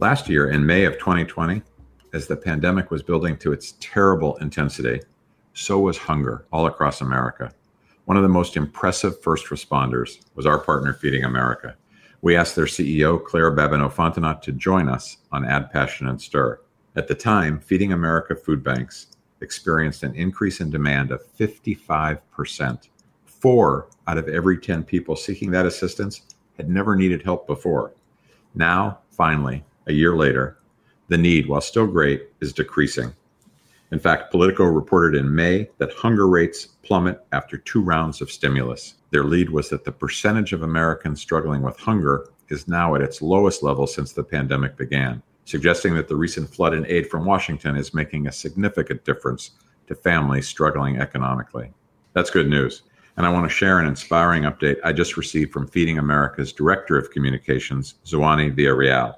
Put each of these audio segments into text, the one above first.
Last year, in May of 2020, as the pandemic was building to its terrible intensity, so was hunger all across America. One of the most impressive first responders was our partner, Feeding America. We asked their CEO, Claire Babineaux-Fontenot, to join us on Add Passion and Stir. At the time, Feeding America food banks experienced an increase in demand of 55%. Four out of every 10 people seeking that assistance had never needed help before. Now, finally, a year later, the need, while still great, is decreasing. In fact, Politico reported in May that hunger rates plummet after two rounds of stimulus. Their lead was that the percentage of Americans struggling with hunger is now at its lowest level since the pandemic began suggesting that the recent flood in aid from Washington is making a significant difference to families struggling economically. That's good news. And I want to share an inspiring update I just received from Feeding America's Director of Communications, Zuani Villarreal.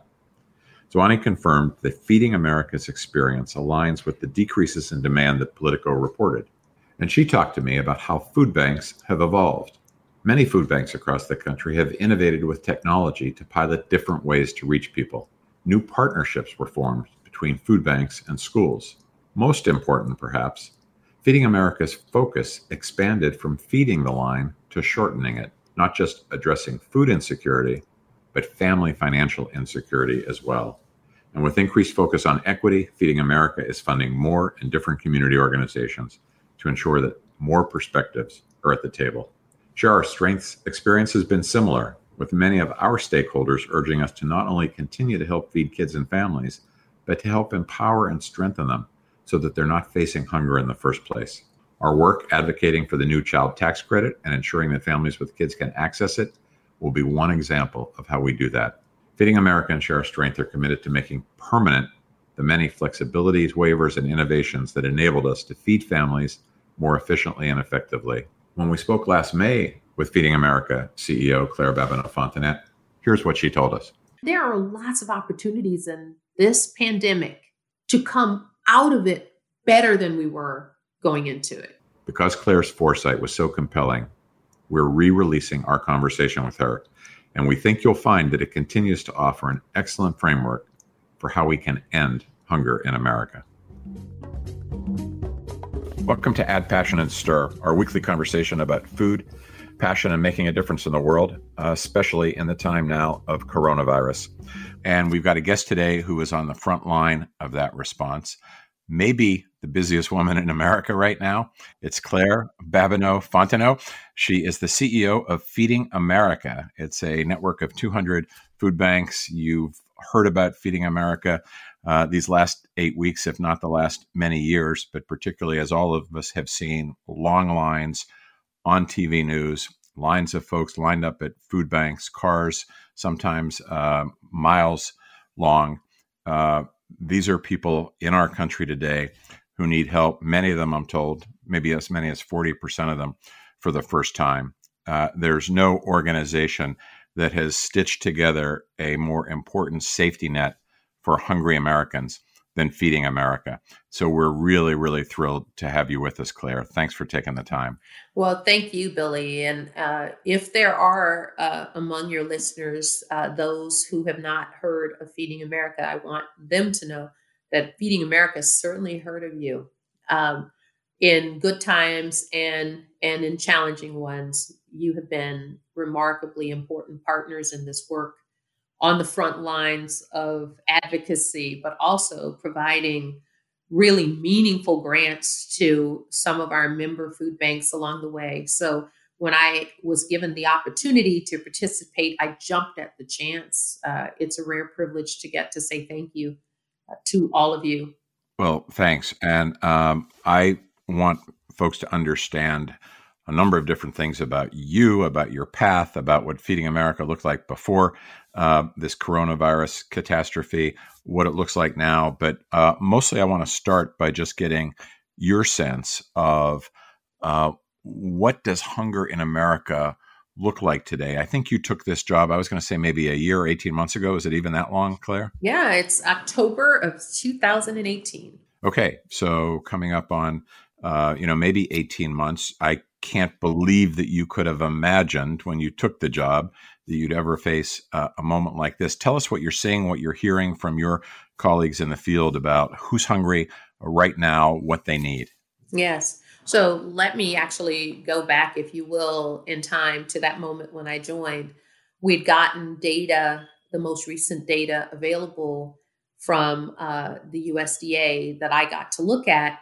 Zuani confirmed that Feeding America's experience aligns with the decreases in demand that Politico reported. And she talked to me about how food banks have evolved. Many food banks across the country have innovated with technology to pilot different ways to reach people new partnerships were formed between food banks and schools. Most important, perhaps, Feeding America's focus expanded from feeding the line to shortening it, not just addressing food insecurity, but family financial insecurity as well. And with increased focus on equity, Feeding America is funding more and different community organizations to ensure that more perspectives are at the table. Share Our Strength's experience has been similar with many of our stakeholders urging us to not only continue to help feed kids and families, but to help empower and strengthen them so that they're not facing hunger in the first place. Our work advocating for the new child tax credit and ensuring that families with kids can access it will be one example of how we do that. Feeding America and Share Our Strength are committed to making permanent the many flexibilities, waivers, and innovations that enabled us to feed families more efficiently and effectively. When we spoke last May with Feeding America CEO Claire Babineaux-Fontenot. Here's what she told us. There are lots of opportunities in this pandemic to come out of it better than we were going into it. Because Claire's foresight was so compelling, we're re releasing our conversation with her. And we think you'll find that it continues to offer an excellent framework for how we can end hunger in America. Welcome to Add Passion and Stir, our weekly conversation about food passion and making a difference in the world, uh, especially in the time now of coronavirus. And we've got a guest today who is on the front line of that response. Maybe the busiest woman in America right now. It's Claire Babineaux-Fontenot. She is the CEO of Feeding America. It's a network of 200 food banks. You've heard about Feeding America uh, these last eight weeks, if not the last many years, but particularly as all of us have seen long lines on TV news, lines of folks lined up at food banks, cars, sometimes uh, miles long. Uh, these are people in our country today who need help. Many of them, I'm told, maybe as many as 40% of them for the first time. Uh, there's no organization that has stitched together a more important safety net for hungry Americans than Feeding America. So we're really, really thrilled to have you with us, Claire. Thanks for taking the time. Well, thank you, Billy. And uh, if there are uh, among your listeners uh, those who have not heard of Feeding America, I want them to know that Feeding America certainly heard of you. Um, in good times and and in challenging ones, you have been remarkably important partners in this work on the front lines of advocacy, but also providing really meaningful grants to some of our member food banks along the way. So when I was given the opportunity to participate, I jumped at the chance. Uh, it's a rare privilege to get to say thank you uh, to all of you. Well, thanks. And um, I want folks to understand a number of different things about you, about your path, about what Feeding America looked like before uh, this coronavirus catastrophe, what it looks like now. But uh, mostly, I want to start by just getting your sense of uh, what does hunger in America look like today? I think you took this job. I was going to say maybe a year, eighteen months ago. Is it even that long, Claire? Yeah, it's October of 2018. Okay, so coming up on uh, you know maybe 18 months. I can't believe that you could have imagined when you took the job that you'd ever face uh, a moment like this. Tell us what you're seeing, what you're hearing from your colleagues in the field about who's hungry right now, what they need. Yes. So let me actually go back, if you will, in time to that moment when I joined. We'd gotten data, the most recent data available from uh, the USDA that I got to look at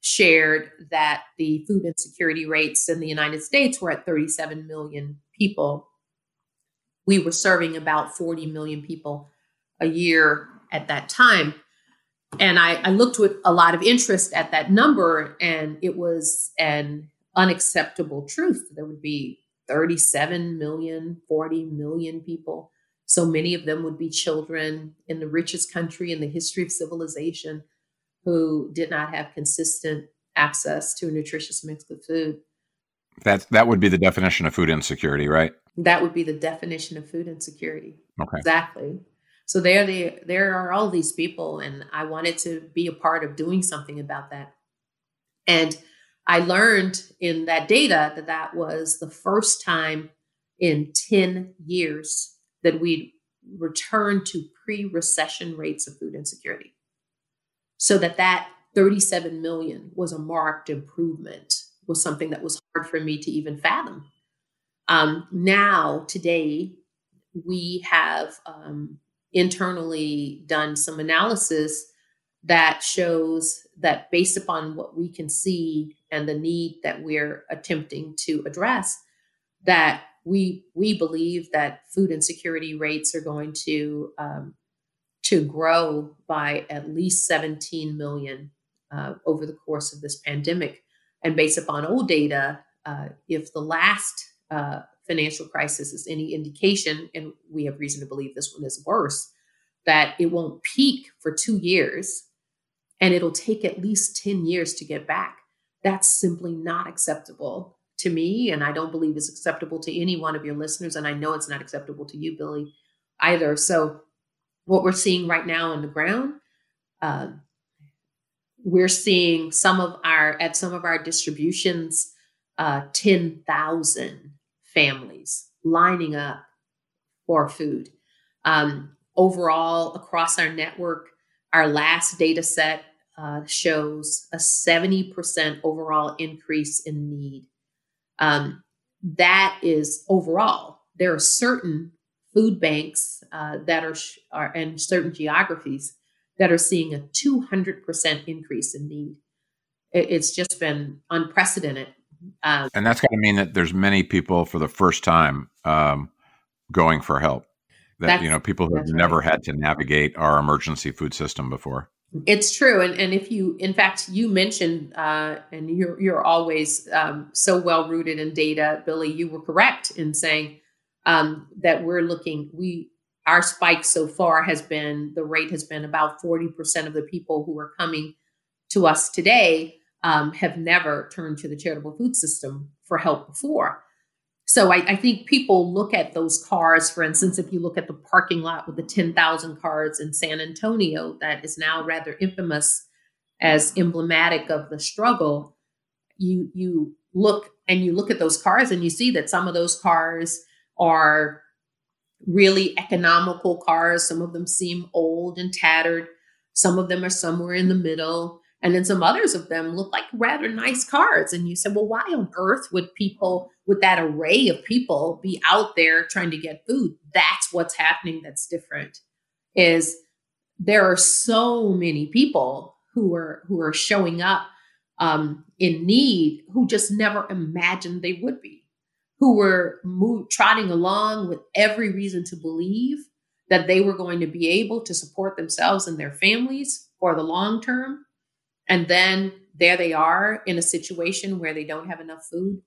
shared that the food insecurity rates in the United States were at 37 million people. We were serving about 40 million people a year at that time. And I, I looked with a lot of interest at that number, and it was an unacceptable truth. There would be 37 million, 40 million people. So many of them would be children in the richest country in the history of civilization who did not have consistent access to a nutritious mix of food. That that would be the definition of food insecurity, right? That would be the definition of food insecurity. Okay. Exactly. So there they there are all these people and I wanted to be a part of doing something about that. And I learned in that data that that was the first time in 10 years that we'd returned to pre-recession rates of food insecurity so that that 37 million was a marked improvement was something that was hard for me to even fathom. Um, now today we have um, internally done some analysis that shows that based upon what we can see and the need that we're attempting to address that we we believe that food insecurity rates are going to um, to grow by at least 17 million uh, over the course of this pandemic. And based upon old data, uh, if the last uh, financial crisis is any indication, and we have reason to believe this one is worse, that it won't peak for two years and it'll take at least 10 years to get back. That's simply not acceptable to me. And I don't believe it's acceptable to any one of your listeners. And I know it's not acceptable to you, Billy, either. So what we're seeing right now on the ground. Uh, we're seeing some of our at some of our distributions, uh, ten thousand families lining up for food. Um, overall, across our network, our last data set uh, shows a 70% overall increase in need. Um, that is overall. There are certain food banks uh, that are, are and certain geographies that are seeing a 200% increase in need. It, it's just been unprecedented. Um, and that's going to mean that there's many people for the first time um, going for help. That you know, people who have never right. had to navigate our emergency food system before. It's true, and and if you, in fact, you mentioned, uh, and you're you're always um, so well rooted in data, Billy. You were correct in saying um, that we're looking we our spike so far has been the rate has been about 40% of the people who are coming to us today um, have never turned to the charitable food system for help before. So I, I, think people look at those cars for instance if you look at the parking lot with the 10000 cars in san antonio that is now rather infamous as emblematic of the struggle. You you look and you look at those cars and you see that some of those cars are really economical cars. Some of them seem old and tattered. Some of them are somewhere in the middle. And then some others of them look like rather nice cars. And you said, well, why on earth would people, would that array of people be out there trying to get food? That's what's happening that's different. Is there are so many people who are who are showing up um, in need who just never imagined they would be who were move, trotting along with every reason to believe that they were going to be able to support themselves and their families for the long term. And then there they are in a situation where they don't have enough food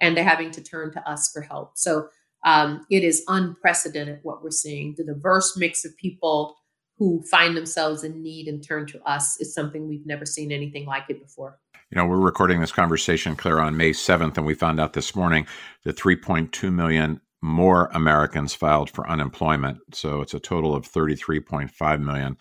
and they're having to turn to us for help. So um, it is unprecedented what we're seeing. The diverse mix of people who find themselves in need and turn to us is something we've never seen anything like it before you know, we're recording this conversation, Claire, on May 7th, and we found out this morning that 3.2 million more Americans filed for unemployment. So it's a total of 33.5 million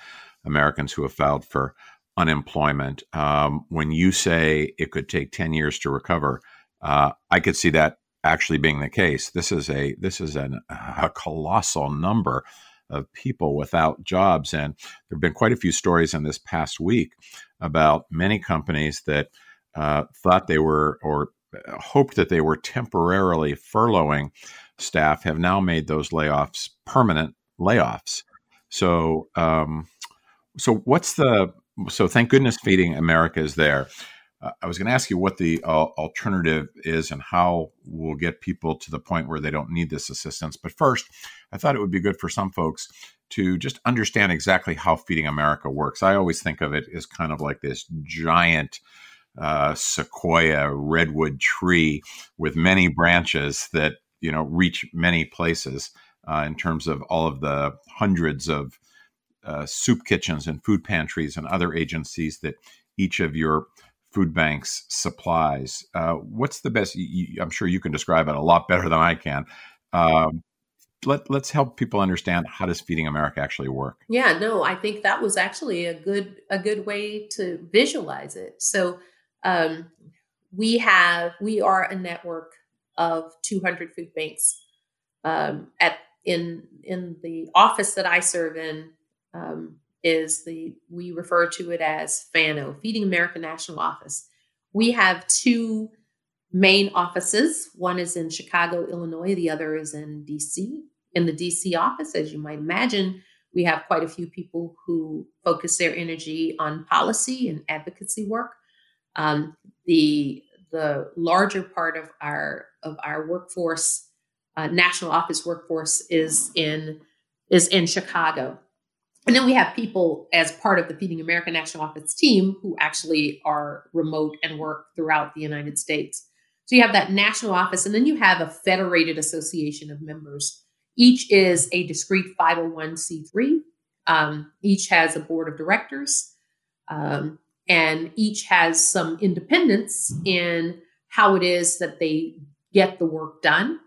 Americans who have filed for unemployment. Um, when you say it could take 10 years to recover, Uh, I could see that actually being the case. This is a this is an, a colossal number of people without jobs, and there have been quite a few stories in this past week about many companies that uh, thought they were or hoped that they were temporarily furloughing staff have now made those layoffs permanent layoffs. So, um, so what's the so? Thank goodness, Feeding America is there. I was going to ask you what the uh, alternative is and how we'll get people to the point where they don't need this assistance. But first, I thought it would be good for some folks to just understand exactly how Feeding America works. I always think of it as kind of like this giant uh, sequoia redwood tree with many branches that you know reach many places uh, in terms of all of the hundreds of uh, soup kitchens and food pantries and other agencies that each of your food banks supplies. Uh, what's the best? You, I'm sure you can describe it a lot better than I can. Um, let, let's help people understand how does feeding america actually work yeah no i think that was actually a good a good way to visualize it so um, we have we are a network of 200 food banks um, at in in the office that I serve in um, is the we refer to it as FANO, Feeding America National Office. We have two main offices. One is in Chicago, Illinois. The other is in DC. In the DC office, as you might imagine, we have quite a few people who focus their energy on policy and advocacy work. Um, the the larger part of our of our workforce, uh, national office workforce, is in is in Chicago, and then we have people as part of the Feeding America National Office team who actually are remote and work throughout the United States. So you have that national office, and then you have a federated association of members. Each is a discrete 501c3. Um, each has a board of directors. Um, and each has some independence in how it is that they get the work done.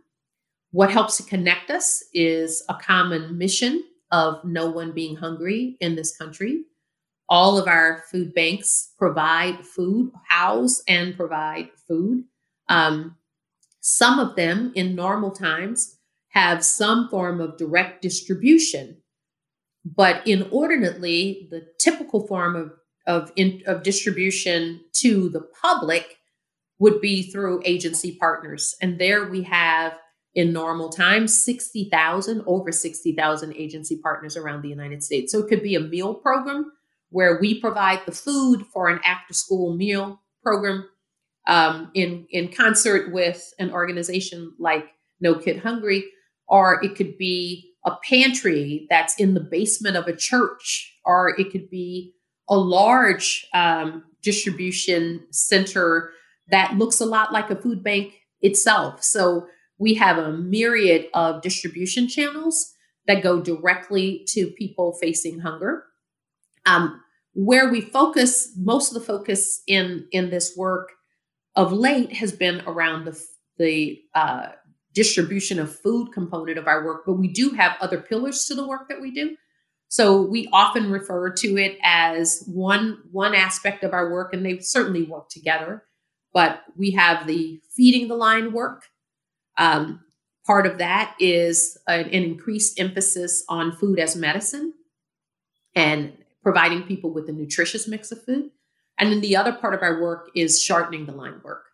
What helps to connect us is a common mission of no one being hungry in this country. All of our food banks provide food, house and provide food. Um, some of them in normal times have some form of direct distribution, but inordinately, the typical form of of, in, of distribution to the public would be through agency partners. And there we have in normal times 60,000, over 60,000 agency partners around the United States. So it could be a meal program where we provide the food for an after school meal program um, in, in concert with an organization like No Kid Hungry, or it could be a pantry that's in the basement of a church, or it could be a large um, distribution center that looks a lot like a food bank itself. So we have a myriad of distribution channels that go directly to people facing hunger. Um, where we focus, most of the focus in in this work of late has been around the the uh, distribution of food component of our work, but we do have other pillars to the work that we do. So we often refer to it as one one aspect of our work, and they certainly work together. But we have the feeding the line work. Um, part of that is an, an increased emphasis on food as medicine and providing people with a nutritious mix of food. And then the other part of our work is shortening the line work.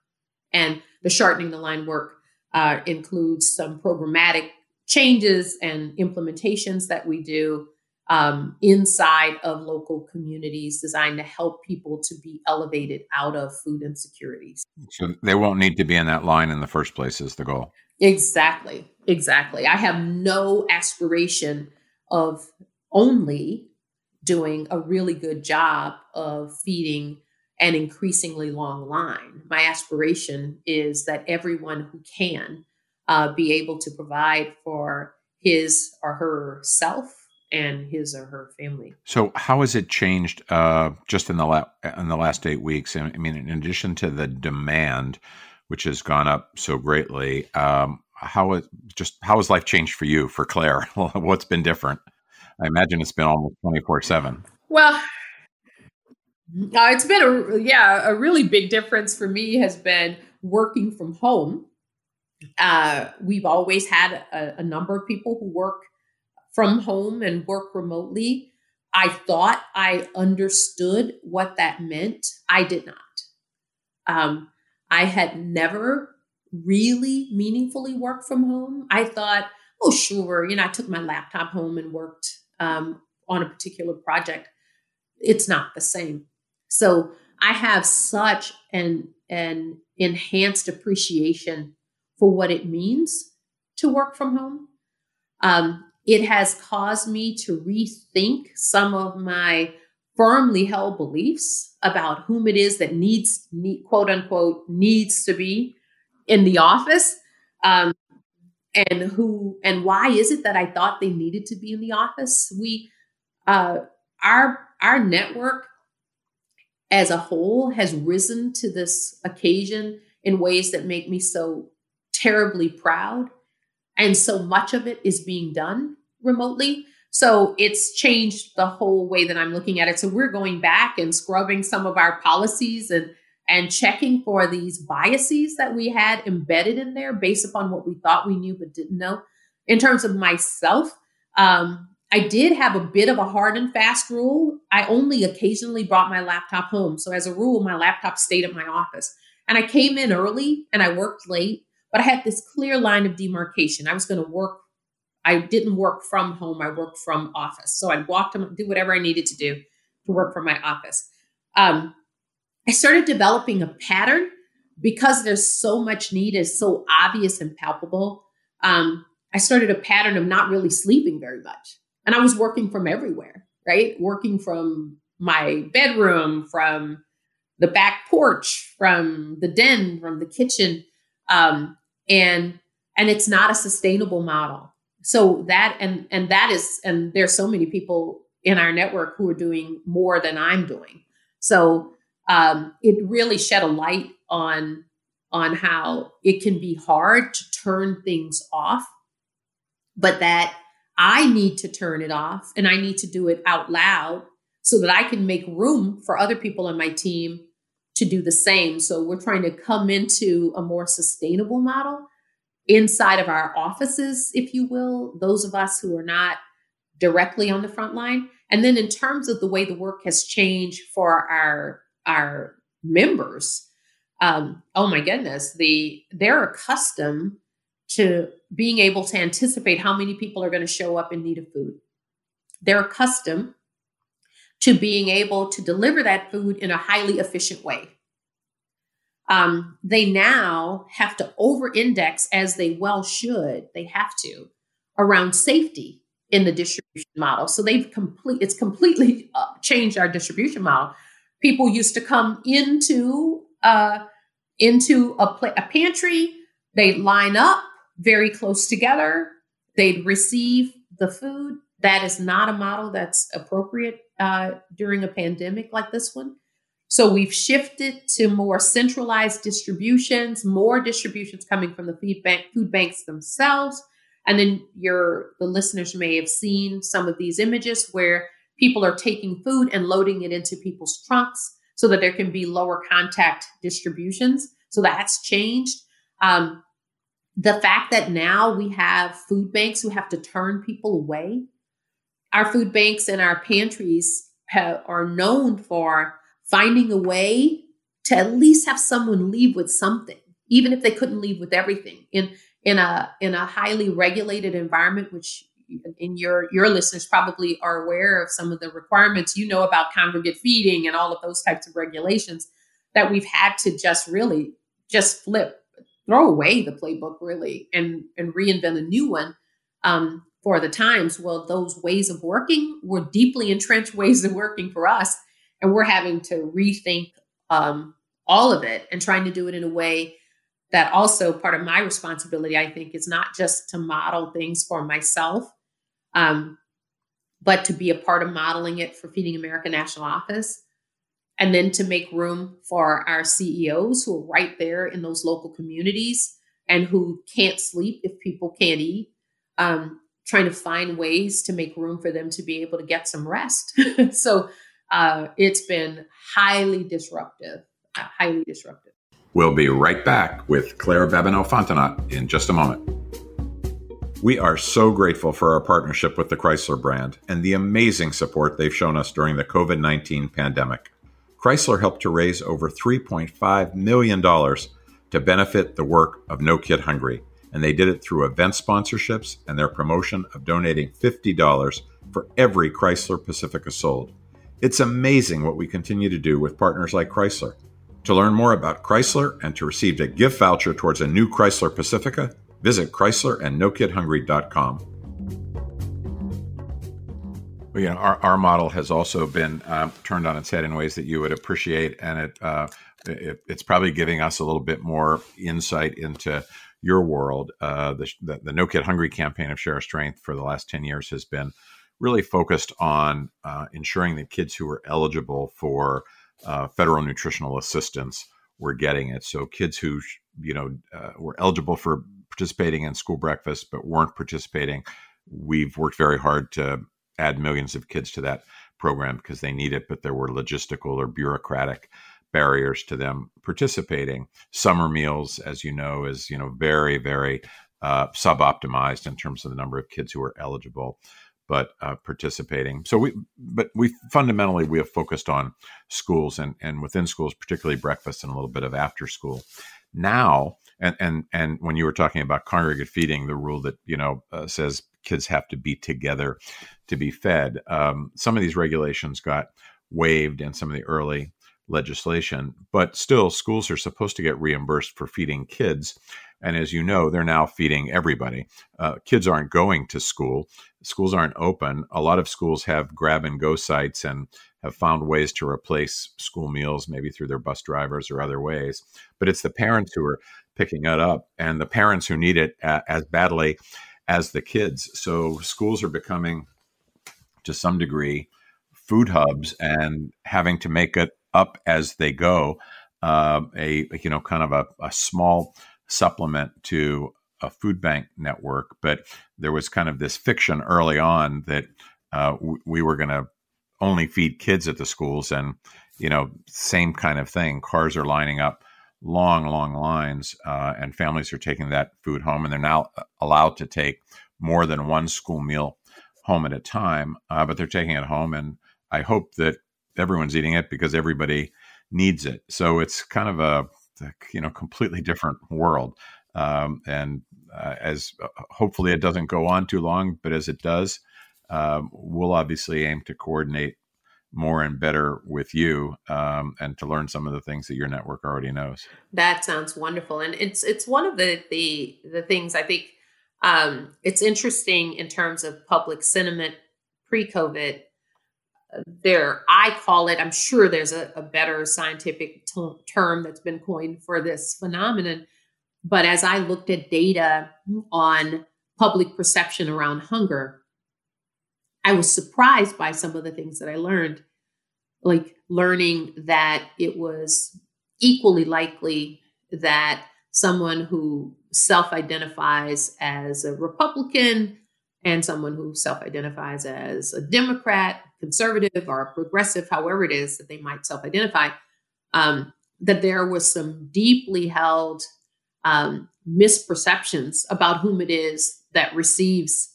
And the shortening the line work uh, includes some programmatic changes and implementations that we do um, inside of local communities designed to help people to be elevated out of food insecurities. So they won't need to be in that line in the first place, is the goal. Exactly. Exactly. I have no aspiration of only doing a really good job of feeding an increasingly long line. My aspiration is that everyone who can uh, be able to provide for his or herself and his or her family. So, how has it changed uh, just in the la- in the last eight weeks? I mean, in addition to the demand, which has gone up so greatly, um, how is just how has life changed for you, for Claire? What's been different? I imagine it's been almost twenty four seven. Well. Uh, it's been a yeah a really big difference for me has been working from home, uh, we've always had a, a number of people who work from home and work remotely. I thought I understood what that meant. I did not. Um, I had never really meaningfully worked from home. I thought, oh, sure, you know, I took my laptop home and worked um, on a particular project. It's not the same. So I have such an an enhanced appreciation for what it means to work from home. Um, it has caused me to rethink some of my firmly held beliefs about whom it is that needs, need, quote unquote, needs to be in the office. Um, and who and why is it that I thought they needed to be in the office? We, uh, our our network as a whole has risen to this occasion in ways that make me so terribly proud. And so much of it is being done remotely. So it's changed the whole way that I'm looking at it. So we're going back and scrubbing some of our policies and and checking for these biases that we had embedded in there based upon what we thought we knew but didn't know. In terms of myself, um, I did have a bit of a hard and fast rule. I only occasionally brought my laptop home. So as a rule, my laptop stayed at my office. And I came in early and I worked late, but I had this clear line of demarcation. I was going to work I didn't work from home. I worked from office. So I'd walk to do whatever I needed to do to work from my office. Um, I started developing a pattern because there's so much need is so obvious and palpable. Um, I started a pattern of not really sleeping very much. And I was working from everywhere, right? Working from my bedroom, from the back porch, from the den, from the kitchen. Um, and and it's not a sustainable model. So that and and that is and there's so many people in our network who are doing more than i'm doing. So um, it really shed a light on on how it can be hard to turn things off but that i need to turn it off and i need to do it out loud so that i can make room for other people on my team to do the same so we're trying to come into a more sustainable model inside of our offices, if you will, those of us who are not directly on the front line. And then in terms of the way the work has changed for our our members, um, oh my goodness, the they're accustomed to being able to anticipate how many people are going to show up in need of food. They're accustomed to being able to deliver that food in a highly efficient way. Um, they now have to over index as they well should they have to around safety in the distribution model. So they've complete it's completely uh, changed our distribution model. People used to come into uh, into a, pl- a pantry they'd line up very close together they'd receive the food that is not a model that's appropriate uh, during a pandemic like this one so we've shifted to more centralized distributions, more distributions coming from the food, bank, food banks themselves. And then your the listeners may have seen some of these images where people are taking food and loading it into people's trunks so that there can be lower contact distributions. So that's changed. Um, the fact that now we have food banks who have to turn people away. Our food banks and our pantries have, are known for finding a way to at least have someone leave with something even if they couldn't leave with everything. In in a in a highly regulated environment which in your your listeners probably are aware of some of the requirements you know about congregate feeding and all of those types of regulations that we've had to just really just flip throw away the playbook really and and reinvent a new one. Um, for the times well those ways of working were deeply entrenched ways of working for us and we're having to rethink um, all of it and trying to do it in a way that also part of my responsibility i think is not just to model things for myself um, but to be a part of modeling it for feeding america national office and then to make room for our ceos who are right there in those local communities and who can't sleep if people can't eat um, trying to find ways to make room for them to be able to get some rest so uh, it's been highly disruptive, uh, highly disruptive. We'll be right back with Claire Babineaux-Fontenot in just a moment. We are so grateful for our partnership with the Chrysler brand and the amazing support they've shown us during the COVID 19 pandemic. Chrysler helped to raise over $3.5 million to benefit the work of No Kid Hungry, and they did it through event sponsorships and their promotion of donating $50 for every Chrysler Pacifica sold. It's amazing what we continue to do with partners like Chrysler. To learn more about Chrysler and to receive a gift voucher towards a new Chrysler Pacifica, visit Chrysler and NoKidHungry.com. Well, you know, our, our model has also been um, turned on its head in ways that you would appreciate, and it, uh, it, it's probably giving us a little bit more insight into your world. Uh, the, the, the, No Kid Hungry campaign of Share Strength for the last ten years has been really focused on uh, ensuring that kids who are eligible for uh, federal nutritional assistance were getting it. So kids who you know uh, were eligible for participating in school breakfast but weren't participating, we've worked very hard to add millions of kids to that program because they need it, but there were logistical or bureaucratic barriers to them participating. Summer meals, as you know, is you know very very uh, sub-optimized in terms of the number of kids who are eligible but uh, participating. So we, but we fundamentally we have focused on schools and and within schools, particularly breakfast and a little bit of after school. Now, and and and when you were talking about congregate feeding, the rule that you know uh, says kids have to be together to be fed. Um, some of these regulations got waived in some of the early legislation, but still, schools are supposed to get reimbursed for feeding kids. And as you know, they're now feeding everybody. Uh, kids aren't going to school, schools aren't open. A lot of schools have grab and go sites and have found ways to replace school meals, maybe through their bus drivers or other ways. But it's the parents who are picking it up and the parents who need it as badly as the kids. So schools are becoming, to some degree, food hubs and having to make it up as they go. Uh, a you know kind of a, a small supplement to a food bank network, but there was kind of this fiction early on that uh, we were going to only feed kids at the schools, and you know, same kind of thing. Cars are lining up long, long lines, uh, and families are taking that food home, and they're now uh, allowed to take more than one school meal home at a time, uh, but they're taking it home, and I hope that everyone's eating it because everybody needs it. So it's kind of a you know completely different world, um, and uh, as uh, hopefully it doesn't go on too long, but as it does, um, we'll obviously aim to coordinate more and better with you um, and to learn some of the things that your network already knows that sounds wonderful and it's it's one of the the the things i think um, it's interesting in terms of public sentiment pre-covid there i call it i'm sure there's a, a better scientific t- term that's been coined for this phenomenon but as i looked at data on public perception around hunger I was surprised by some of the things that I learned, like learning that it was equally likely that someone who self identifies as a Republican and someone who self identifies as a Democrat, conservative, or progressive, however it is that they might self identify, um, that there was some deeply held um, misperceptions about whom it is that receives,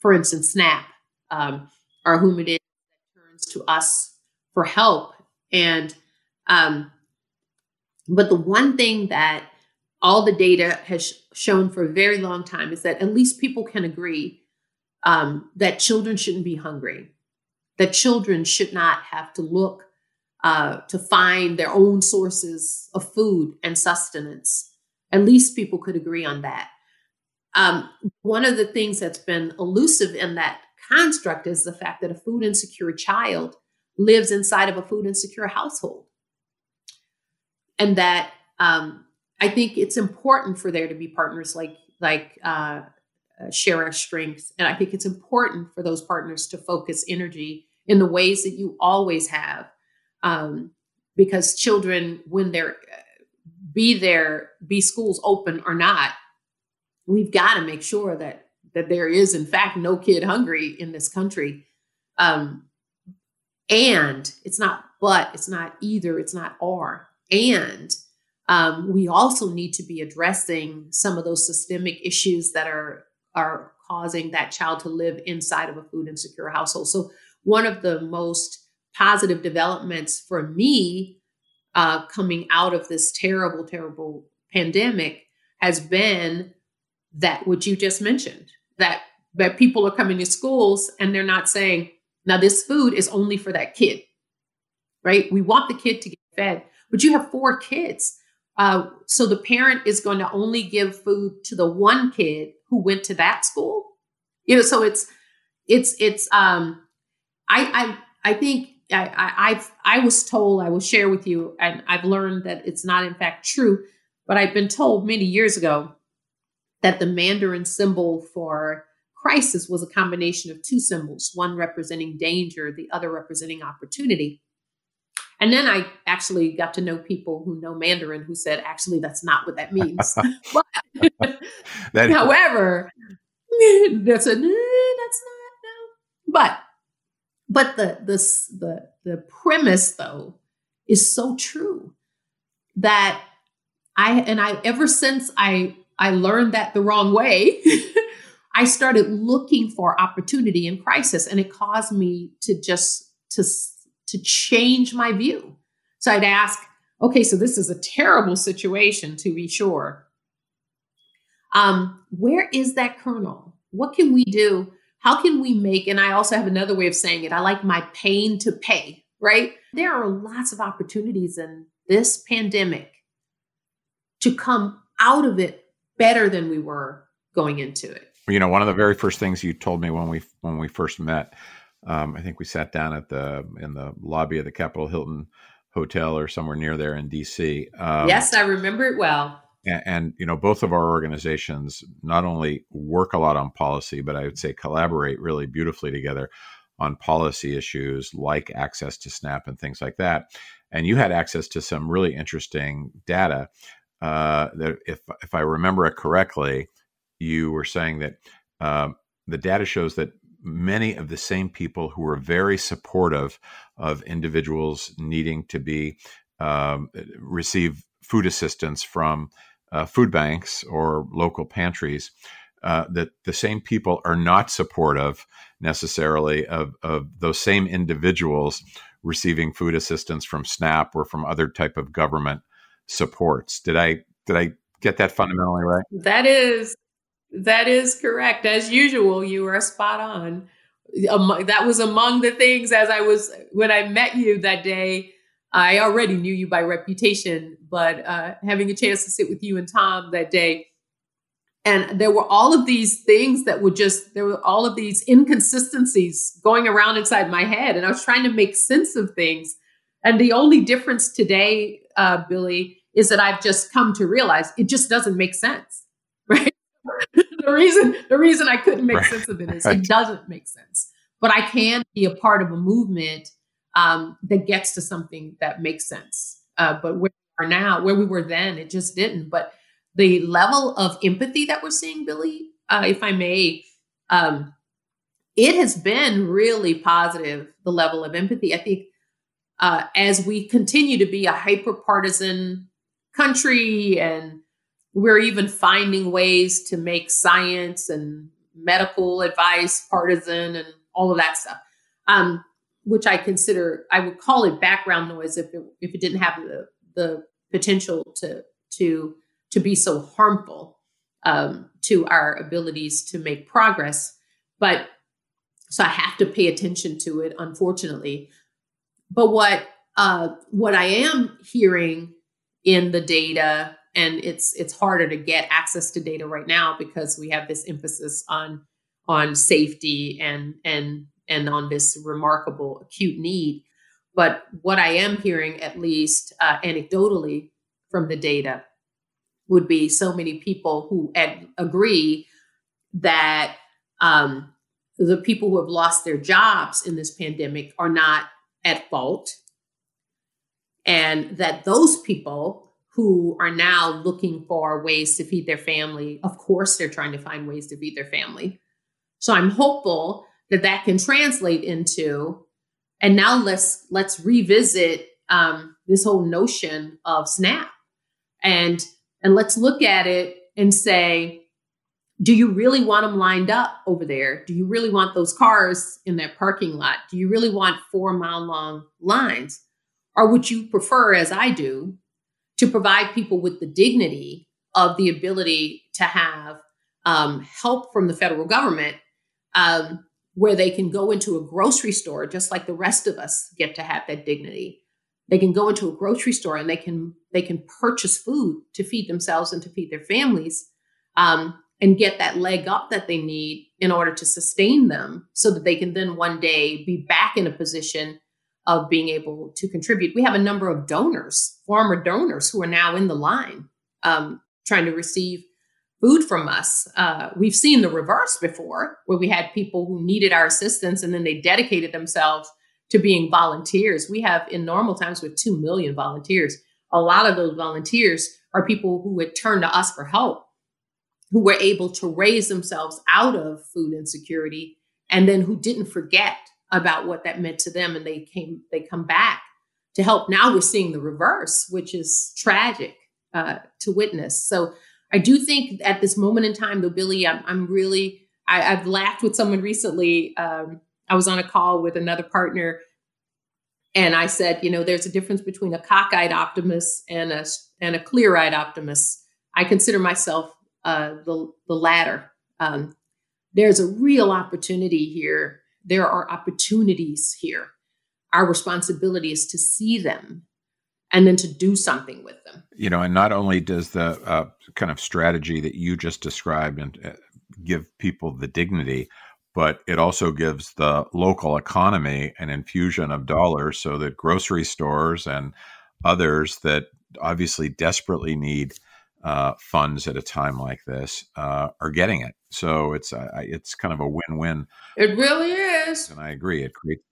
for instance, SNAP um, or whom it is that turns to us for help. And um, but the one thing that all the data has shown for a very long time is that at least people can agree um, that children shouldn't be hungry, that children should not have to look uh, to find their own sources of food and sustenance. At least people could agree on that. Um, one of the things that's been elusive in that construct is the fact that a food insecure child lives inside of a food insecure household. And that um, I think it's important for there to be partners like like uh, uh, share our strengths, and I think it's important for those partners to focus energy in the ways that you always have, um, because children, when they're be there, be schools open or not, we've got to make sure that that there is, in fact, no kid hungry in this country. Um, and it's not but, it's not either, it's not or. And um, we also need to be addressing some of those systemic issues that are are causing that child to live inside of a food insecure household. So one of the most positive developments for me uh, coming out of this terrible, terrible pandemic has been that what you just mentioned that that people are coming to schools and they're not saying now this food is only for that kid right? We want the kid to get fed but you have four kids uh, so the parent is going to only give food to the one kid who went to that school? You know so it's it's it's um i i i think I, I I've I was told I will share with you, and I've learned that it's not in fact true. But I've been told many years ago that the Mandarin symbol for crisis was a combination of two symbols, one representing danger, the other representing opportunity. And then I actually got to know people who know Mandarin who said, actually, that's not what that means. but, that however, that's a that's not no. But but the the the the premise though is so true that I and I ever since I I learned that the wrong way, I started looking for opportunity in crisis and it caused me to just to to change my view. So I'd ask, okay, so this is a terrible situation to be sure. Um, where is that kernel? What can we do? How can we make, and I also have another way of saying it, I like my pain to pay, right? There are lots of opportunities in this pandemic to come out of it better than we were going into it. You know, one of the very first things you told me when we when we first met, um, I think we sat down at the in the lobby of the Capitol Hilton Hotel or somewhere near there in D.C. Um, yes, I remember it well. And, and, you know, both of our organizations not only work a lot on policy, but I would say collaborate really beautifully together on policy issues like access to SNAP and things like that. And you had access to some really interesting data uh, that, if if I remember it correctly, you were saying that um, the data shows that many of the same people who were very supportive of individuals needing to be um, receive food assistance from uh, food banks or local pantries, uh, that the same people are not supportive necessarily of, of those same individuals receiving food assistance from SNAP or from other type of government supports. Did I did I get that fundamentally right? That is that is correct. As usual, you are spot on. Um, that was among the things as I was when I met you that day. I already knew you by reputation, but uh, having a chance to sit with you and Tom that day, and there were all of these things that would just there were all of these inconsistencies going around inside my head, and I was trying to make sense of things. And the only difference today, uh, Billy, is that I've just come to realize it just doesn't make sense, right? the reason the reason I couldn't make right. sense of it is right. it doesn't make sense. But I can be a part of a movement um, that gets to something that makes sense. Uh, but where we are now, where we were then, it just didn't. But the level of empathy that we're seeing, Billy, uh, if I may, um, it has been really positive. The level of empathy, I think, uh, as we continue to be a hyper partisan country and we're even finding ways to make science and medical advice partisan and all of that stuff um, which i consider i would call it background noise if it, if it didn't have the, the potential to to to be so harmful um, to our abilities to make progress. But so i have to pay attention to it unfortunately. But what uh, what i am hearing in the data and it's it's harder to get access to data right now because we have this emphasis on on safety and and and on this remarkable acute need but what i am hearing at least uh, anecdotally from the data would be so many people who ad- agree that um, the people who have lost their jobs in this pandemic are not at fault and that those people who are now looking for ways to feed their family, of course, they're trying to find ways to feed their family. So I'm hopeful that that can translate into, and now let's let's revisit um, this whole notion of SNAP. And and let's look at it and say do you really want them lined up over there? Do you really want those cars in that parking lot? Do you really want four mile long lines? Or would you prefer as i do to provide people with the dignity of the ability to have um, help from the federal government um, where they can go into a grocery store just like the rest of us get to have that dignity. They can go into a grocery store and they can they can purchase food to feed themselves and to feed their families um, and get that leg up that they need in order to sustain them so that they can then one day be back in a position of being able to contribute. We have a number of donors former donors who are now in the line um, trying to receive food from us. Uh, we've seen the reverse before, where we had people who needed our assistance and then they dedicated themselves to being volunteers. We have, in normal times, with 2 million volunteers. A lot of those volunteers are people who would turn to us for help, who were able to raise themselves out of food insecurity, and then who didn't forget about what that meant to them, and they came, they come back to help. Now we're seeing the reverse, which is tragic uh, to witness. So I do think at this moment in time, though, Billy, I'm, I'm really, I, have laughed with someone recently. Um, I was on a call with another partner, and I said, you know, there's a difference between a cockeyed optimist and a and a clear-eyed optimist. I consider myself uh, the the latter. Um, there's a real opportunity here. There are opportunities here. Our responsibility is to see them and then to do something with them. You know, and not only does the uh, kind of strategy that you just described and uh, give people the dignity, but it also gives the local economy an infusion of dollars so that grocery stores and others that obviously desperately need uh, funds at a time like this uh, are getting it. So it's uh, it's kind of a win-win. It really is, and I agree. It creates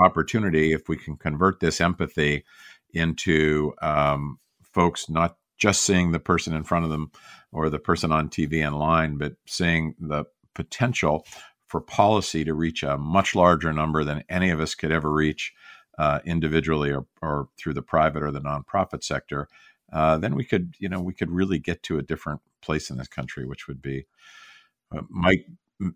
opportunity if we can convert this empathy into um, folks not just seeing the person in front of them or the person on TV in line, but seeing the potential for policy to reach a much larger number than any of us could ever reach uh, individually or, or, through the private or the nonprofit sector, uh, then we could, you know, we could really get to a different place in this country, which would be uh, might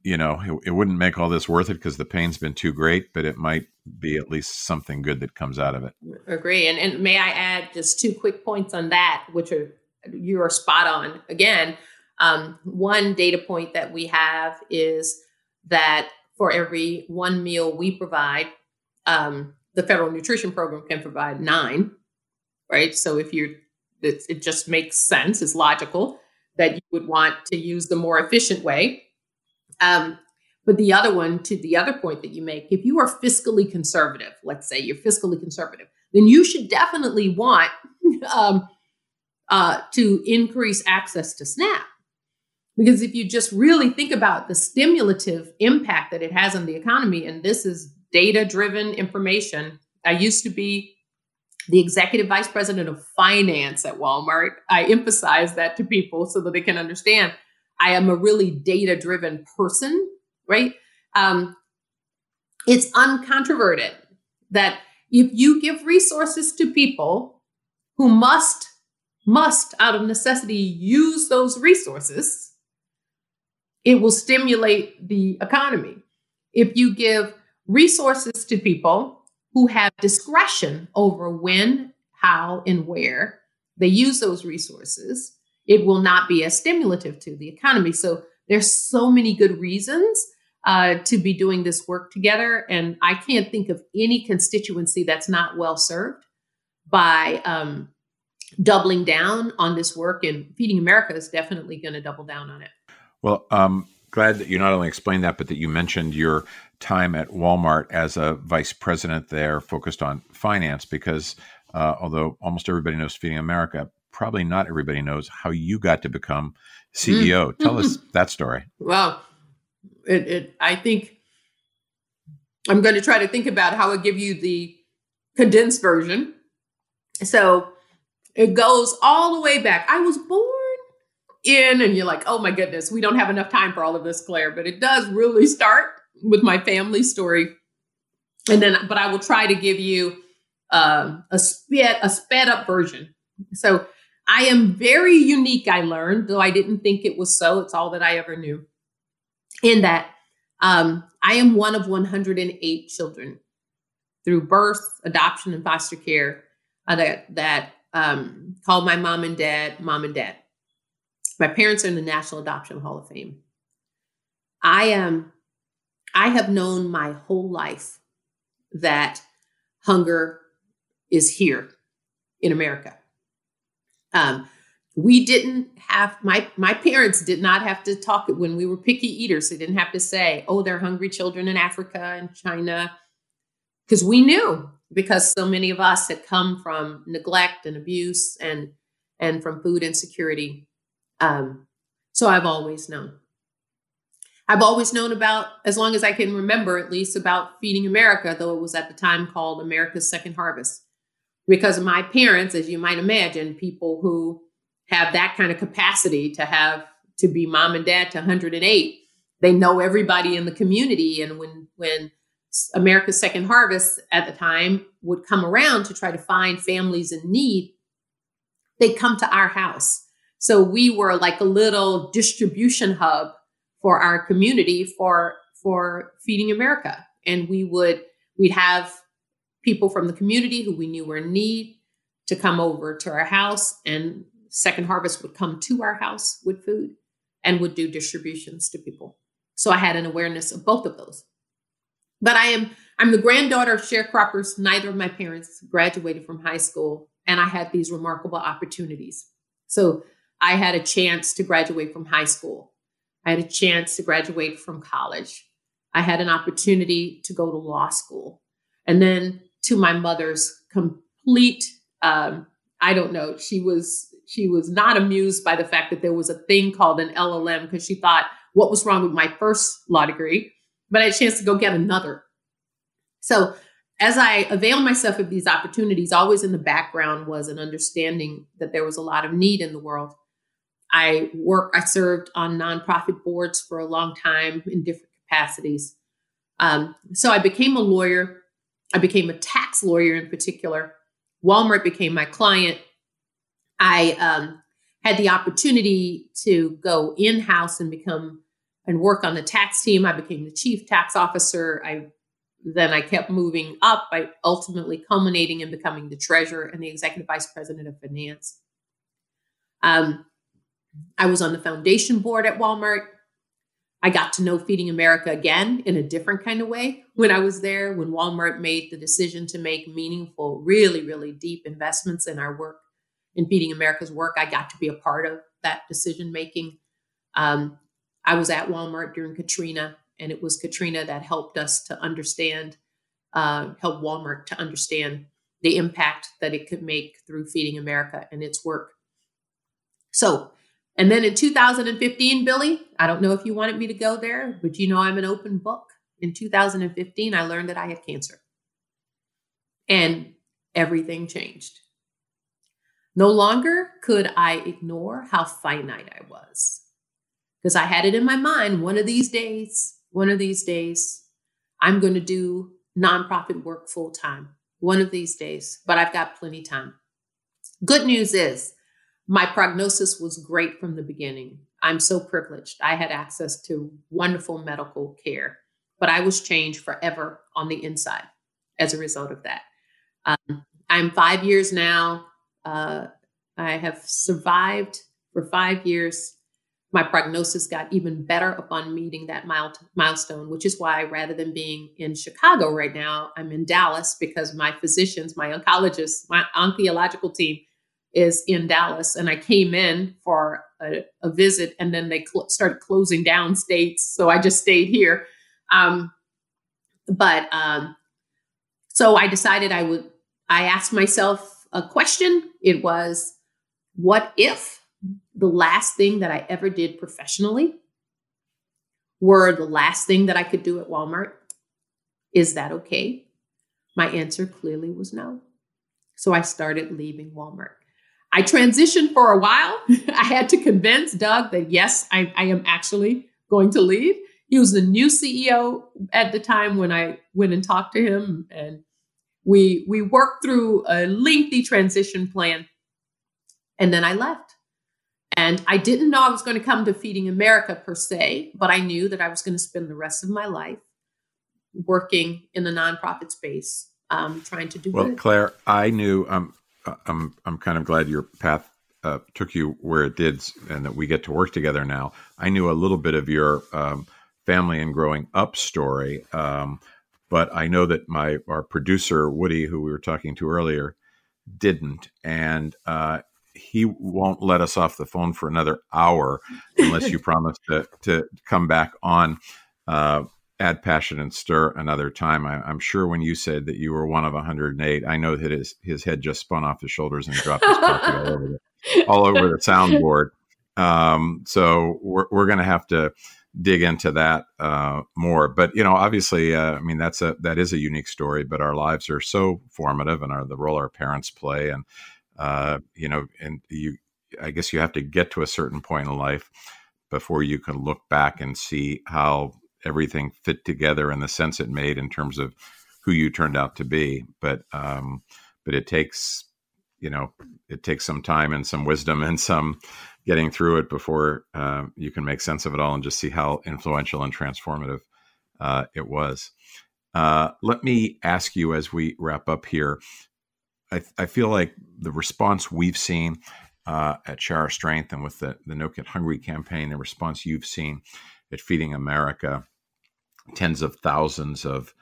you know, it, it, wouldn't make all this worth it because the pain's been too great, but it might be at least something good that comes out of it. Agree. And, and may I add just two quick points on that, which are you are spot on. Again, um, one data point that we have is that for every one meal we provide, um, the federal nutrition program can provide nine. Right. So if you're, it, it just makes sense. It's logical that you would want to use the more efficient way um, but the other one, to the other point that you make, if you are fiscally conservative, let's say you're fiscally conservative, then you should definitely want um, uh, to increase access to SNAP. Because if you just really think about the stimulative impact that it has on the economy, and this is data driven information, I used to be the executive vice president of finance at Walmart. I emphasize that to people so that they can understand I am a really data driven person, right? Um, it's uncontroverted that if you give resources to people who must, must out of necessity use those resources, it will stimulate the economy. If you give resources to people who have discretion over when, how, and where they use those resources, it will not be as stimulative to the economy. So there's so many good reasons uh, to be doing this work together, and I can't think of any constituency that's not well served by um, doubling down on this work. And Feeding America is definitely going to double down on it. Well, um, glad that you not only explained that, but that you mentioned your time at Walmart as a vice president there, focused on finance, because uh, although almost everybody knows Feeding America, probably not everybody knows how you got to become CEO. Mm. Tell us that story. Well, it, it, I think I'm going to try to think about how I give you the condensed version. So it goes all the way back. I was born in, and you're like, oh my goodness, we don't have enough time for all of this, Claire, but it does really start with my family story. And then, but I will try to give you uh, a sped a sped up version. So I am very unique, I learned, though I didn't think it was so. It's all that I ever knew. In that um, I am one of 108 children through birth, adoption, and foster care uh, that, that um, called my mom and dad mom and dad. My parents are in the National Adoption Hall of Fame. I am, I have known my whole life that hunger is here in America. Um, we didn't have my my parents did not have to talk when we were picky eaters. They didn't have to say, "Oh, they're hungry children in Africa and China," because we knew because so many of us had come from neglect and abuse and and from food insecurity. Um, so I've always known. I've always known about, as long as I can remember, at least about feeding America, though it was at the time called America's Second Harvest because my parents, as you might imagine, people who have that kind of capacity to have to be mom and dad to 108, they know everybody in the community. And when when America's Second Harvest at the time would come around to try to find families in need, they'd come to our house. So we were like a little distribution hub for our community for for feeding America. And we would we'd have people from the community who we knew were in need to come over to our house and second harvest would come to our house with food and would do distributions to people. So i had an awareness of both of those. But i am i'm the granddaughter of sharecroppers. Neither of my parents graduated from high school and i had these remarkable opportunities. So i had a chance to graduate from high school. I had a chance to graduate from college. I had an opportunity to go to law school. And then to my mother's complete um, i don't know she was she was not amused by the fact that there was a thing called an llm because she thought what was wrong with my first law degree? But i had a chance to go get another. So as i availed myself of these opportunities always in the background was an understanding that there was a lot of need in the world. I work i served on nonprofit boards for a long time in different capacities. Um, so i became a lawyer I became a tax lawyer in particular. Walmart became my client. I um, had the opportunity to go in house and become and work on the tax team. I became the chief tax officer. I then I kept moving up by ultimately culminating in becoming the treasurer and the executive vice president of finance. Um, I was on the foundation board at Walmart. I got to know Feeding America again in a different kind of way when I was there, when Walmart made the decision to make meaningful, really, really deep investments in our work, in Feeding America's work. I got to be a part of that decision making. Um, I was at Walmart during Katrina, and it was Katrina that helped us to understand, uh, help Walmart to understand the impact that it could make through Feeding America and its work. So, and then in 2015, Billy, I don't know if you wanted me to go there, but you know I'm an open book. In 2015, I learned that I had cancer. And everything changed. No longer could I ignore how finite I was because I had it in my mind one of these days, one of these days, I'm going to do nonprofit work full time. One of these days, but I've got plenty time. Good news is my prognosis was great from the beginning. I'm so privileged. I had access to wonderful medical care, but I was changed forever on the inside as a result of that. Um, I'm five years now. Uh, I have survived for five years. My prognosis got even better upon meeting that milestone, which is why rather than being in Chicago right now, I'm in Dallas because my physicians, my oncologists, my oncological team is in Dallas, and I came in for a, a visit, and then they cl- started closing down states, so I just stayed here. Um, but um, so I decided I would. I asked myself a question. It was, what if the last thing that I ever did professionally were the last thing that I could do at Walmart? Is that okay? My answer clearly was no. So I started leaving Walmart. I transitioned for a while. I had to convince Doug that yes, I, I, am actually going to leave. He was the new CEO at the time when I went and talked to him, and we we worked through a lengthy transition plan. And then I left. And I didn't know I was going to come to Feeding America per se, but I knew that I was going to spend the rest of my life working in the nonprofit space, um, trying to do well. Good. Claire, I knew. Um, I'm I'm kind of glad your path uh, took you where it did, and that we get to work together now. I knew a little bit of your um, family and growing up story, um, but I know that my our producer Woody, who we were talking to earlier, didn't, and uh, he won't let us off the phone for another hour unless you promise to to come back on. Uh, add passion and stir another time. I, am sure when you said that you were one of 108, I know that his his head just spun off his shoulders and dropped his coffee all over the all over the soundboard. Um, so we're we're going to have to dig into that uh, more. But you know, obviously, uh, I mean that's a that is a unique story. But our lives are so formative, and our the role our parents play, and uh, you know, and you, I guess you have to get to a certain point in life before you can look back and see how everything fit together in the sense it made in terms of who you turned out to be. But um, but it takes you know it takes some time and some wisdom and some getting through it before uh, you can make sense of it all and just see how influential and transformative uh, it was. Uh, let me ask you as we wrap up here. I, I feel like the response we've seen uh, at Share Our Strength and with the, the No Kid Hungry campaign, the response you've seen at Feeding America, tens of thousands of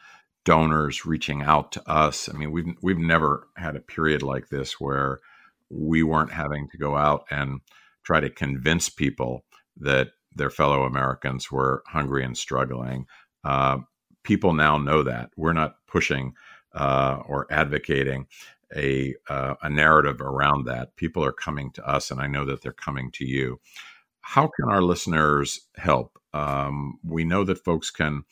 donors reaching out to us. I mean, we've we've never had a period like this where we weren't having to go out and try to convince people that their fellow Americans were hungry and struggling. Uh, people now know that we're not pushing uh, or advocating a uh, a narrative around that. People are coming to us, and I know that they're coming to you. How can our listeners help? Um, we know that folks can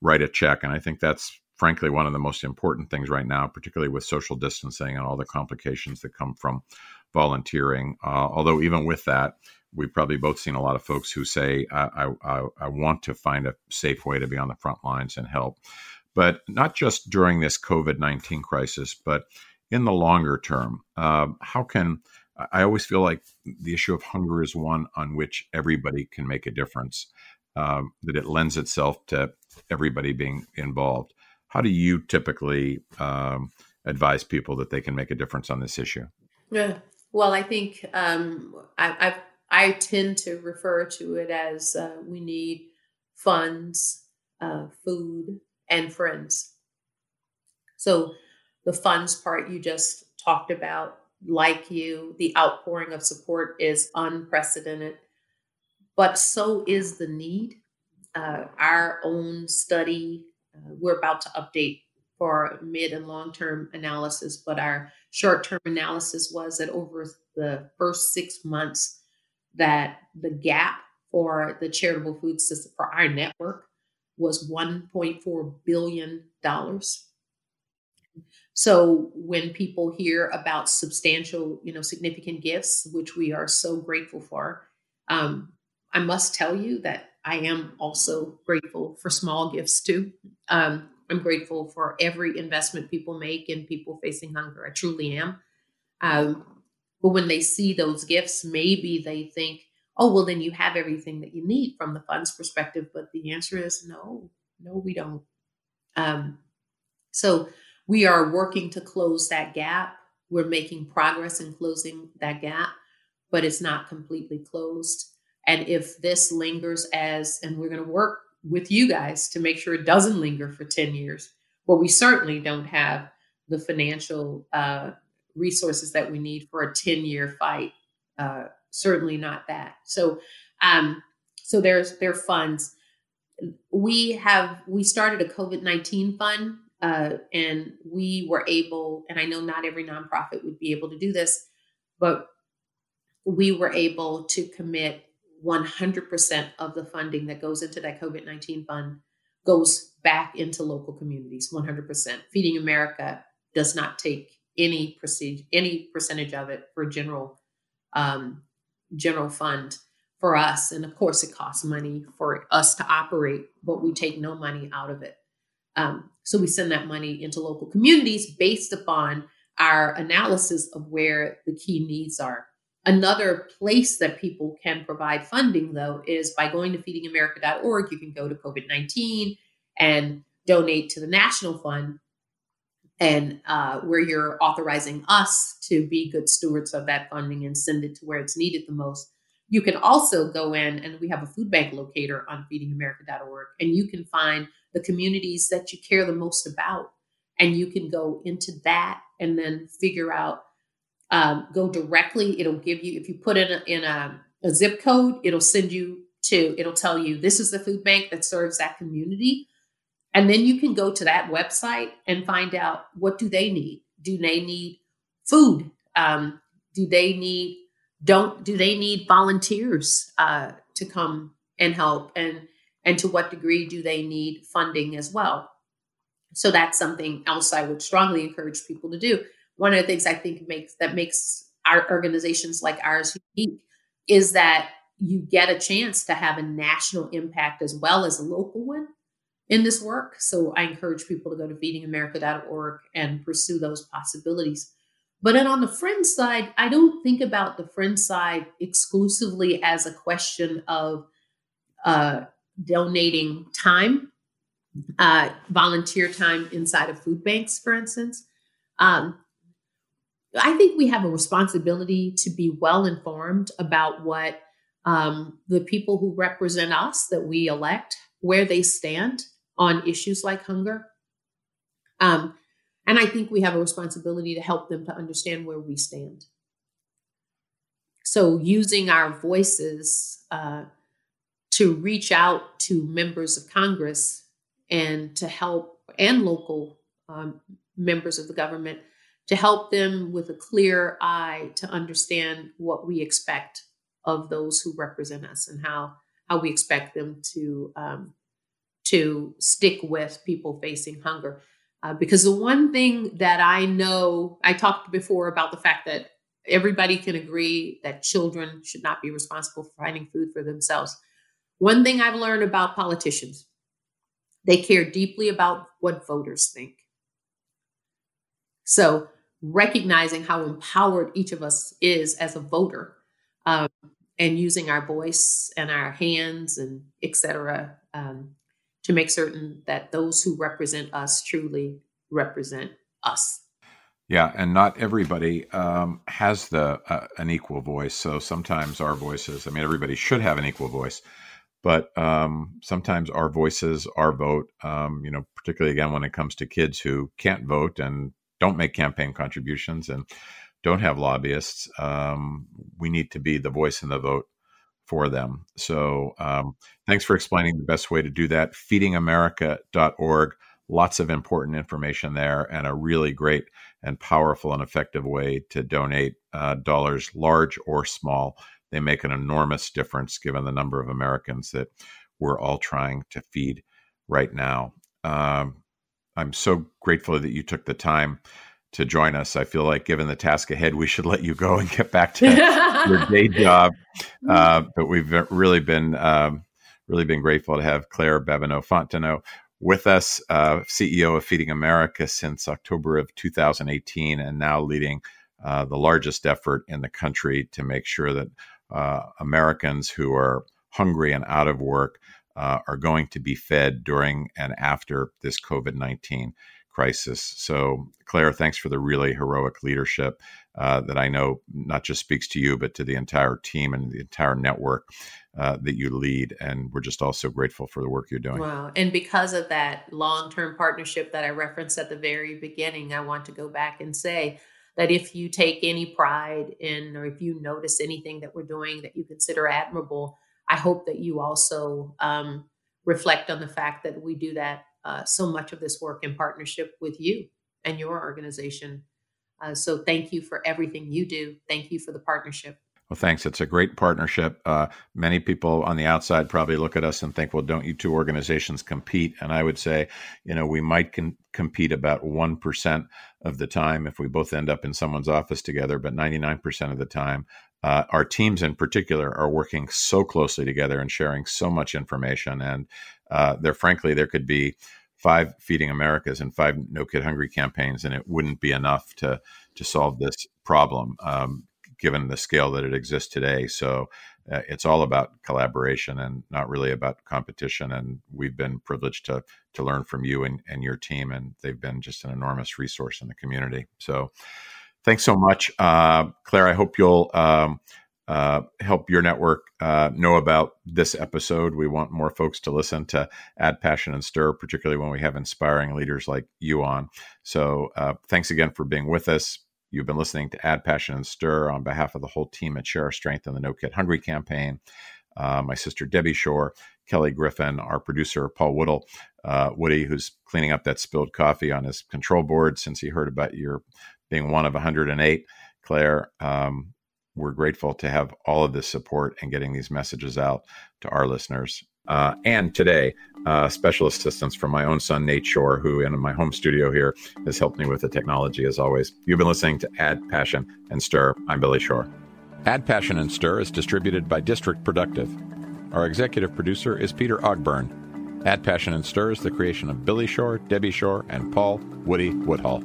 write a check, and I think that's frankly one of the most important things right now, particularly with social distancing and all the complications that come from volunteering. Uh, although even with that, we've probably both seen a lot of folks who say, I, I, I, want to find a safe way to be on the front lines and help. But not just during this COVID 19 crisis, but in the longer term, uh, how can I always feel like the issue of hunger is one on which everybody can make a difference um, that it lends itself to everybody being involved. How do you typically um, advise people that they can make a difference on this issue? Yeah. Well, I think um, I, I, I tend to refer to it as uh, we need funds, uh, food, and friends. So the funds part you just talked about, like you, the outpouring of support is unprecedented but so is the need. Uh, our own study, uh, we're about to update for mid and long term analysis, but our short term analysis was that over the first six months, that the gap for the charitable food system for our network was 1.4 billion dollars. So when people hear about substantial, you know, significant gifts, which we are so grateful for, um, I must tell you that I am also grateful for small gifts too. Um, I'm grateful for every investment people make in people facing hunger. I truly am. Um, but when they see those gifts, maybe they think, oh, well, then you have everything that you need from the funds perspective. But the answer is no, no, we don't. Um, so we are working to close that gap. We're making progress in closing that gap, but it's not completely closed. And if this lingers as, and we're going to work with you guys to make sure it doesn't linger for 10 years, well, we certainly don't have the financial uh, resources that we need for a 10 year fight. Uh, certainly not that. So, um, so there's there are funds. We have we started a COVID nineteen fund, uh, and we were able. And I know not every nonprofit would be able to do this, but we were able to commit 100% of the funding that goes into that COVID 19 fund goes back into local communities 100%. Feeding America does not take any percentage, any percentage of it for general um, general fund for us. And of course, it costs money for us to operate, but we take no money out of it. Um, so we send that money into local communities based upon our analysis of where the key needs are. Another place that people can provide funding, though, is by going to feedingamerica.org. You can go to COVID 19 and donate to the National Fund, and uh, where you're authorizing us to be good stewards of that funding and send it to where it's needed the most. You can also go in, and we have a food bank locator on feedingamerica.org, and you can find the communities that you care the most about. And you can go into that and then figure out um, go directly. It'll give you if you put in a, in a, a zip code, it'll send you to. It'll tell you this is the food bank that serves that community, and then you can go to that website and find out what do they need. Do they need food? Um, do they need don't do they need volunteers uh, to come and help and and to what degree do they need funding as well so that's something else i would strongly encourage people to do one of the things I think makes that makes our organizations like ours unique is that you get a chance to have a national impact as well as a local one in this work. So I encourage people to go to feedingamerica.org and pursue those possibilities. But then on the friend side, I don't think about the friend side exclusively as a question of uh, donating time, uh, volunteer time inside of food banks, for instance. Um, I think we have a responsibility to be well informed about what um, the people who represent us that we elect, where they stand on issues like hunger. Um, and I think we have a responsibility to help them to understand where we stand. So, using our voices uh, to reach out to members of Congress and to help, and local um, members of the government to help them with a clear eye to understand what we expect of those who represent us and how how we expect them to um, to stick with people facing hunger. Uh, because the one thing that I know, I talked before about the fact that everybody can agree that children should not be responsible for finding food for themselves. One thing I've learned about politicians, they care deeply about what voters think. So recognizing how empowered each of us is as a voter um, and using our voice and our hands and etc um, to make certain that those who represent us truly represent us. Yeah and not everybody um, has the uh, an equal voice. So sometimes our voices i mean everybody should have an equal voice but um, sometimes our voices, our vote, um, you know, particularly again when it comes to kids who can't vote and don't make campaign contributions and don't have lobbyists. Um, we need to be the voice and the vote for them. So um, thanks for explaining the best way to do that. Feedingamerica.org. Lots of important information there and a really great and powerful and effective way to donate uh, dollars, large or small. They make an enormous difference given the number of Americans that we're all trying to feed right now. Um, I'm so grateful that you took the time to join us. I feel like, given the task ahead, we should let you go and get back to your day job. Uh, but we've really been um, really been grateful to have Claire Babineaux Fontenot with us, uh, CEO of Feeding America since October of 2018, and now leading uh, the largest effort in the country to make sure that uh, Americans who are hungry and out of work uh, are going to be fed during and after this COVID 19 crisis. So, Claire, thanks for the really heroic leadership uh, that I know not just speaks to you, but to the entire team and the entire network uh, that you lead. And we're just also grateful for the work you're doing. Wow. And because of that long term partnership that I referenced at the very beginning, I want to go back and say, that if you take any pride in or if you notice anything that we're doing that you consider admirable, I hope that you also um, reflect on the fact that we do that uh, so much of this work in partnership with you and your organization. Uh, so thank you for everything you do. Thank you for the partnership. Well, thanks. It's a great partnership. Uh, many people on the outside probably look at us and think, well, don't you two organizations compete? And I would say, you know, we might con- compete about 1% of the time if we both end up in someone's office together, but 99% of the time, uh, our teams in particular are working so closely together and sharing so much information. And uh, there, frankly, there could be five feeding Americas and five No Kid Hungry campaigns, and it wouldn't be enough to to solve this problem. Um, given the scale that it exists today. So uh, it's all about collaboration and not really about competition. And we've been privileged to to learn from you and, and your team, and they've been just an enormous resource in the community. So thanks so much, uh, Claire. I hope you'll. Um, uh, help your network uh, know about this episode. We want more folks to listen to Add Passion and Stir, particularly when we have inspiring leaders like you on. So, uh, thanks again for being with us. You've been listening to Add Passion and Stir on behalf of the whole team at Share Our Strength and the No Kid Hungry campaign. Uh, my sister Debbie Shore, Kelly Griffin, our producer Paul Woodhull, uh, Woody, who's cleaning up that spilled coffee on his control board since he heard about your being one of 108. Claire, um, we're grateful to have all of this support and getting these messages out to our listeners. Uh, and today, uh, special assistance from my own son, Nate Shore, who in my home studio here has helped me with the technology as always. You've been listening to Add Passion and Stir. I'm Billy Shore. Add Passion and Stir is distributed by District Productive. Our executive producer is Peter Ogburn. Add Passion and Stir is the creation of Billy Shore, Debbie Shore, and Paul Woody Woodhull.